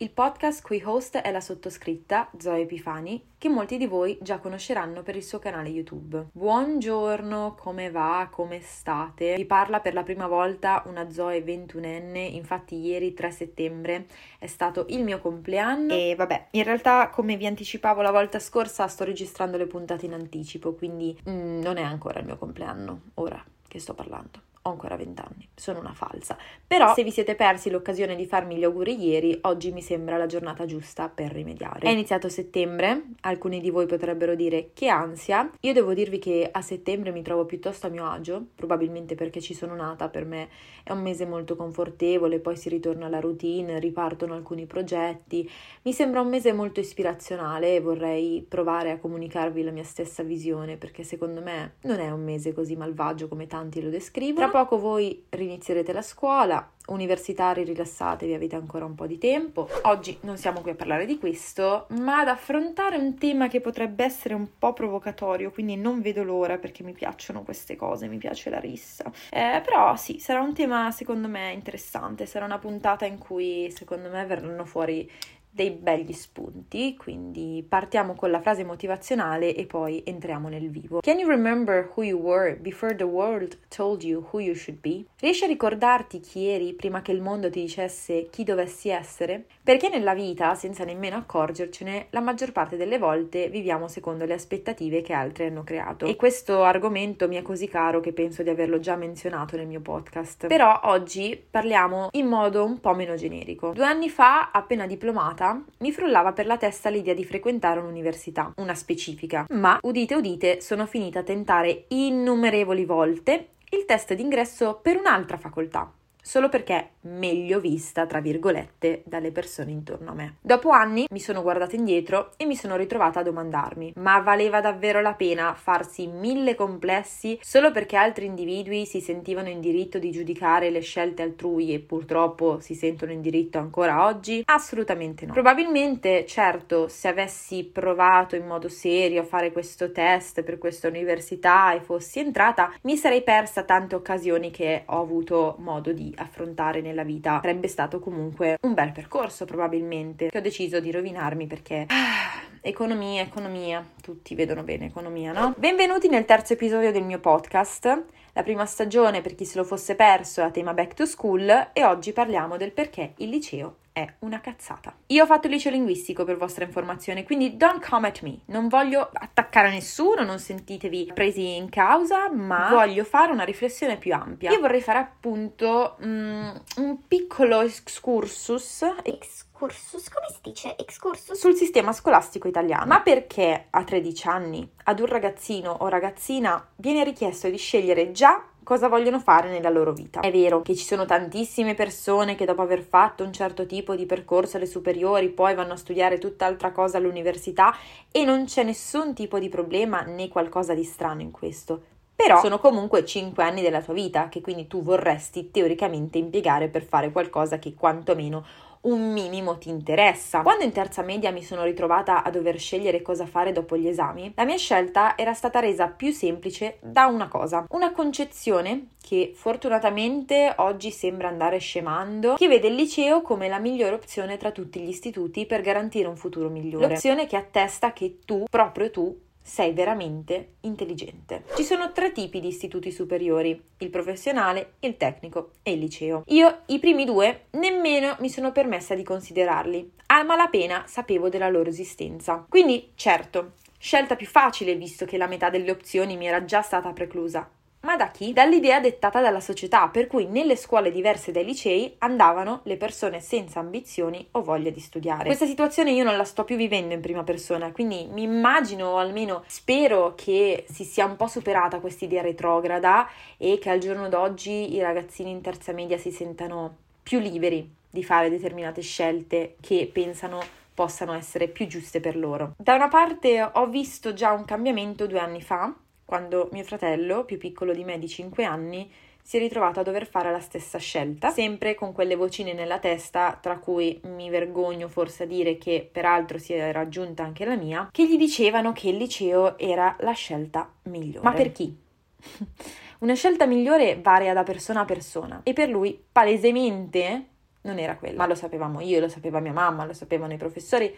il podcast cui host è la sottoscritta Zoe Epifani, che molti di voi già conosceranno per il suo canale YouTube. Buongiorno, come va? Come state? Vi parla per la prima volta una Zoe 21enne, infatti ieri 3 settembre è stato il mio compleanno e vabbè, in realtà come vi anticipavo la volta scorsa sto registrando le puntate in anticipo, quindi mm, non è ancora il mio compleanno, ora che sto parlando ho ancora 20 anni, sono una falsa. Però se vi siete persi l'occasione di farmi gli auguri ieri, oggi mi sembra la giornata giusta per rimediare. È iniziato settembre, alcuni di voi potrebbero dire che ansia. Io devo dirvi che a settembre mi trovo piuttosto a mio agio, probabilmente perché ci sono nata, per me è un mese molto confortevole, poi si ritorna alla routine, ripartono alcuni progetti. Mi sembra un mese molto ispirazionale e vorrei provare a comunicarvi la mia stessa visione perché secondo me non è un mese così malvagio come tanti lo descrivono. Poco voi rinizierete la scuola, universitari rilassatevi, avete ancora un po' di tempo. Oggi non siamo qui a parlare di questo, ma ad affrontare un tema che potrebbe essere un po' provocatorio, quindi non vedo l'ora perché mi piacciono queste cose, mi piace la rissa. Eh, però sì, sarà un tema secondo me interessante, sarà una puntata in cui secondo me verranno fuori dei begli spunti, quindi partiamo con la frase motivazionale e poi entriamo nel vivo. Can you remember who you were before the world told you who you should be? Riesci a ricordarti chi eri prima che il mondo ti dicesse chi dovessi essere? Perché nella vita, senza nemmeno accorgercene, la maggior parte delle volte viviamo secondo le aspettative che altri hanno creato. E questo argomento mi è così caro che penso di averlo già menzionato nel mio podcast. Però oggi parliamo in modo un po' meno generico. Due anni fa, appena diplomata, mi frullava per la testa l'idea di frequentare un'università, una specifica, ma udite udite sono finita a tentare innumerevoli volte il test d'ingresso per un'altra facoltà solo perché meglio vista, tra virgolette, dalle persone intorno a me. Dopo anni mi sono guardata indietro e mi sono ritrovata a domandarmi: ma valeva davvero la pena farsi mille complessi solo perché altri individui si sentivano in diritto di giudicare le scelte altrui e purtroppo si sentono in diritto ancora oggi? Assolutamente no. Probabilmente, certo, se avessi provato in modo serio a fare questo test per questa università e fossi entrata, mi sarei persa tante occasioni che ho avuto modo di affrontare nella vita sarebbe stato comunque un bel percorso probabilmente che ho deciso di rovinarmi perché ah, economia, economia, tutti vedono bene economia, no? Benvenuti nel terzo episodio del mio podcast. La prima stagione, per chi se lo fosse perso, è a tema back to school e oggi parliamo del perché il liceo è una cazzata. Io ho fatto il liceo linguistico per vostra informazione, quindi don't come at me. Non voglio attaccare nessuno, non sentitevi presi in causa, ma voglio fare una riflessione più ampia. Io vorrei fare appunto um, un piccolo excursus. Excursus, come si dice? Excursus? Sul sistema scolastico italiano. Ma perché a 13 anni ad un ragazzino o ragazzina viene richiesto di scegliere già cosa vogliono fare nella loro vita. È vero che ci sono tantissime persone che dopo aver fatto un certo tipo di percorso alle superiori poi vanno a studiare tutt'altra cosa all'università e non c'è nessun tipo di problema né qualcosa di strano in questo. Però sono comunque 5 anni della tua vita che quindi tu vorresti teoricamente impiegare per fare qualcosa che quantomeno un minimo ti interessa. Quando in terza media mi sono ritrovata a dover scegliere cosa fare dopo gli esami, la mia scelta era stata resa più semplice da una cosa, una concezione che fortunatamente oggi sembra andare scemando, che vede il liceo come la migliore opzione tra tutti gli istituti per garantire un futuro migliore. L'opzione che attesta che tu, proprio tu, sei veramente intelligente. Ci sono tre tipi di istituti superiori, il professionale, il tecnico e il liceo. Io i primi due nemmeno mi sono permessa di considerarli, a malapena sapevo della loro esistenza. Quindi, certo, Scelta più facile visto che la metà delle opzioni mi era già stata preclusa. Ma da chi? Dall'idea dettata dalla società, per cui nelle scuole diverse dai licei andavano le persone senza ambizioni o voglia di studiare. Questa situazione io non la sto più vivendo in prima persona, quindi mi immagino, o almeno spero che si sia un po' superata questa idea retrograda e che al giorno d'oggi i ragazzini in terza media si sentano più liberi di fare determinate scelte che pensano possano essere più giuste per loro. Da una parte ho visto già un cambiamento due anni fa, quando mio fratello, più piccolo di me di 5 anni, si è ritrovato a dover fare la stessa scelta, sempre con quelle vocine nella testa, tra cui mi vergogno forse a dire che peraltro si è raggiunta anche la mia, che gli dicevano che il liceo era la scelta migliore. Ma per chi? Una scelta migliore varia da persona a persona e per lui palesemente non era quella. Ma lo sapevamo io, lo sapeva mia mamma, lo sapevano i professori,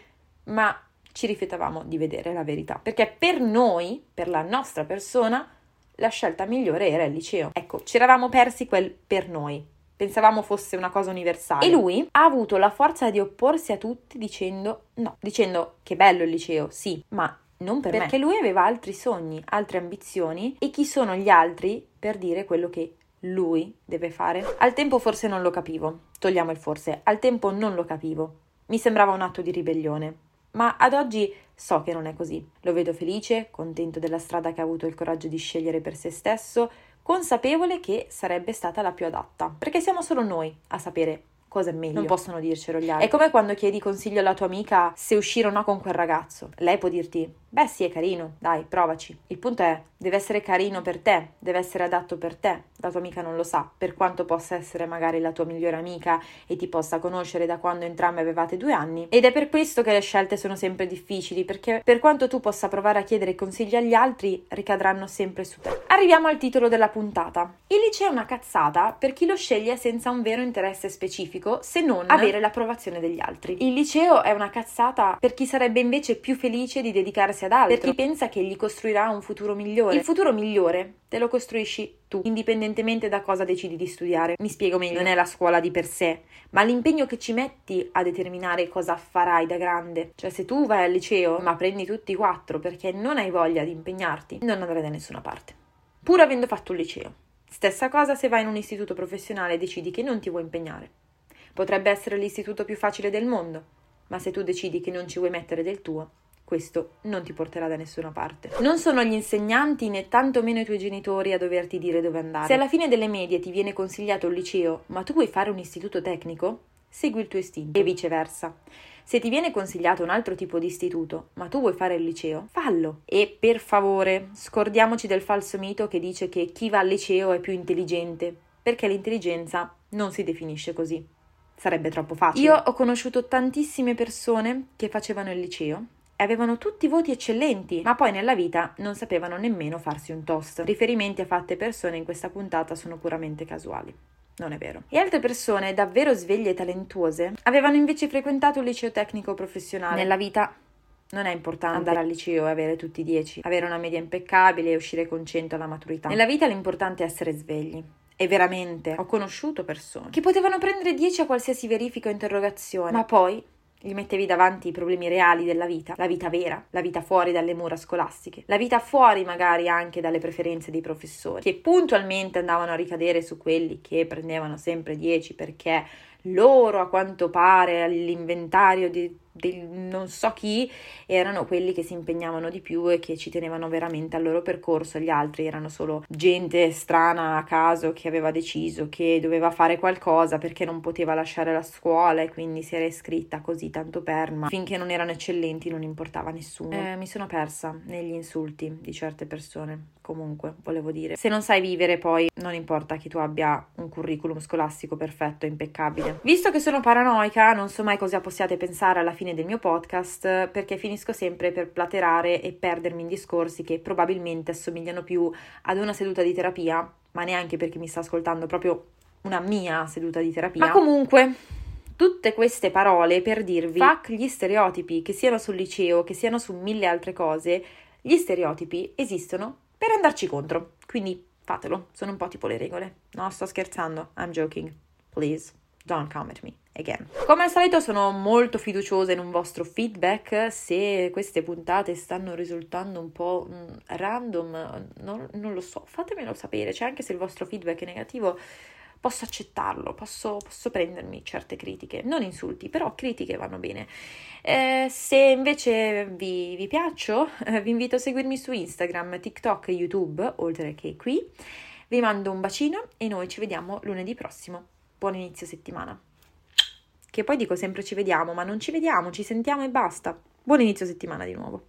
ma ci rifiutavamo di vedere la verità, perché per noi, per la nostra persona, la scelta migliore era il liceo. Ecco, ci eravamo persi quel per noi. Pensavamo fosse una cosa universale. E lui ha avuto la forza di opporsi a tutti dicendo no, dicendo che bello il liceo, sì, ma non per perché me. Perché lui aveva altri sogni, altre ambizioni e chi sono gli altri per dire quello che lui deve fare? Al tempo forse non lo capivo, togliamo il forse, al tempo non lo capivo. Mi sembrava un atto di ribellione ma ad oggi so che non è così. Lo vedo felice, contento della strada che ha avuto il coraggio di scegliere per se stesso, consapevole che sarebbe stata la più adatta, perché siamo solo noi a sapere cosa è meglio. Non possono dircelo gli altri. È come quando chiedi consiglio alla tua amica se uscire o no con quel ragazzo. Lei può dirti: Beh, sì, è carino, dai, provaci. Il punto è, deve essere carino per te, deve essere adatto per te. La tua amica non lo sa, per quanto possa essere magari la tua migliore amica e ti possa conoscere da quando entrambi avevate due anni. Ed è per questo che le scelte sono sempre difficili, perché per quanto tu possa provare a chiedere consigli agli altri, ricadranno sempre su te. Arriviamo al titolo della puntata. Il liceo è una cazzata per chi lo sceglie senza un vero interesse specifico, se non avere l'approvazione degli altri. Il liceo è una cazzata per chi sarebbe invece più felice di dedicarsi ad altro, per chi pensa che gli costruirà un futuro migliore. Il futuro migliore te lo costruisci tu, indipendentemente da cosa decidi di studiare. Mi spiego meglio, non è la scuola di per sé, ma l'impegno che ci metti a determinare cosa farai da grande. Cioè, se tu vai al liceo, ma prendi tutti i quattro perché non hai voglia di impegnarti, non andrai da nessuna parte. Pur avendo fatto un liceo. Stessa cosa se vai in un istituto professionale e decidi che non ti vuoi impegnare. Potrebbe essere l'istituto più facile del mondo, ma se tu decidi che non ci vuoi mettere del tuo, questo non ti porterà da nessuna parte. Non sono gli insegnanti né tantomeno i tuoi genitori a doverti dire dove andare. Se alla fine delle medie ti viene consigliato il liceo, ma tu vuoi fare un istituto tecnico, segui il tuo istinto e viceversa. Se ti viene consigliato un altro tipo di istituto, ma tu vuoi fare il liceo, fallo. E per favore, scordiamoci del falso mito che dice che chi va al liceo è più intelligente, perché l'intelligenza non si definisce così. Sarebbe troppo facile. Io ho conosciuto tantissime persone che facevano il liceo avevano tutti voti eccellenti, ma poi nella vita non sapevano nemmeno farsi un toast. Riferimenti a fatte persone in questa puntata sono puramente casuali. Non è vero. E altre persone davvero sveglie e talentuose avevano invece frequentato il liceo tecnico professionale. Nella vita non è importante andare al liceo e avere tutti i 10, avere una media impeccabile e uscire con 100 alla maturità. Nella vita l'importante è essere svegli. E veramente ho conosciuto persone che potevano prendere 10 a qualsiasi verifica o interrogazione, ma poi gli mettevi davanti i problemi reali della vita, la vita vera, la vita fuori dalle mura scolastiche, la vita fuori magari anche dalle preferenze dei professori, che puntualmente andavano a ricadere su quelli che prendevano sempre 10 perché loro a quanto pare all'inventario di del non so chi erano quelli che si impegnavano di più e che ci tenevano veramente al loro percorso, gli altri erano solo gente strana a caso che aveva deciso che doveva fare qualcosa perché non poteva lasciare la scuola e quindi si era iscritta così tanto per, ma finché non erano eccellenti non importava a nessuno. Eh, mi sono persa negli insulti di certe persone. Comunque, volevo dire, se non sai vivere poi non importa che tu abbia un curriculum scolastico perfetto, impeccabile. Visto che sono paranoica, non so mai cosa possiate pensare alla fine del mio podcast perché finisco sempre per platerare e perdermi in discorsi che probabilmente assomigliano più ad una seduta di terapia, ma neanche perché mi sta ascoltando proprio una mia seduta di terapia. Ma comunque, tutte queste parole per dirvi fuck gli stereotipi, che siano sul liceo, che siano su mille altre cose, gli stereotipi esistono per andarci contro. Quindi fatelo, sono un po' tipo le regole. No, sto scherzando, I'm joking. Please. don't come at me again. Come al solito sono molto fiduciosa in un vostro feedback, se queste puntate stanno risultando un po' mm, random, non, non lo so, fatemelo sapere, cioè anche se il vostro feedback è negativo posso accettarlo, posso, posso, prendermi certe critiche, non insulti, però critiche vanno bene. Eh, se invece vi, vi piaccio, eh, vi invito a seguirmi su Instagram, TikTok e YouTube, oltre che qui. Vi mando un bacino e noi ci vediamo lunedì prossimo. Buon inizio settimana. Che poi dico sempre ci vediamo, ma non ci vediamo, ci sentiamo e basta. Buon inizio settimana di nuovo.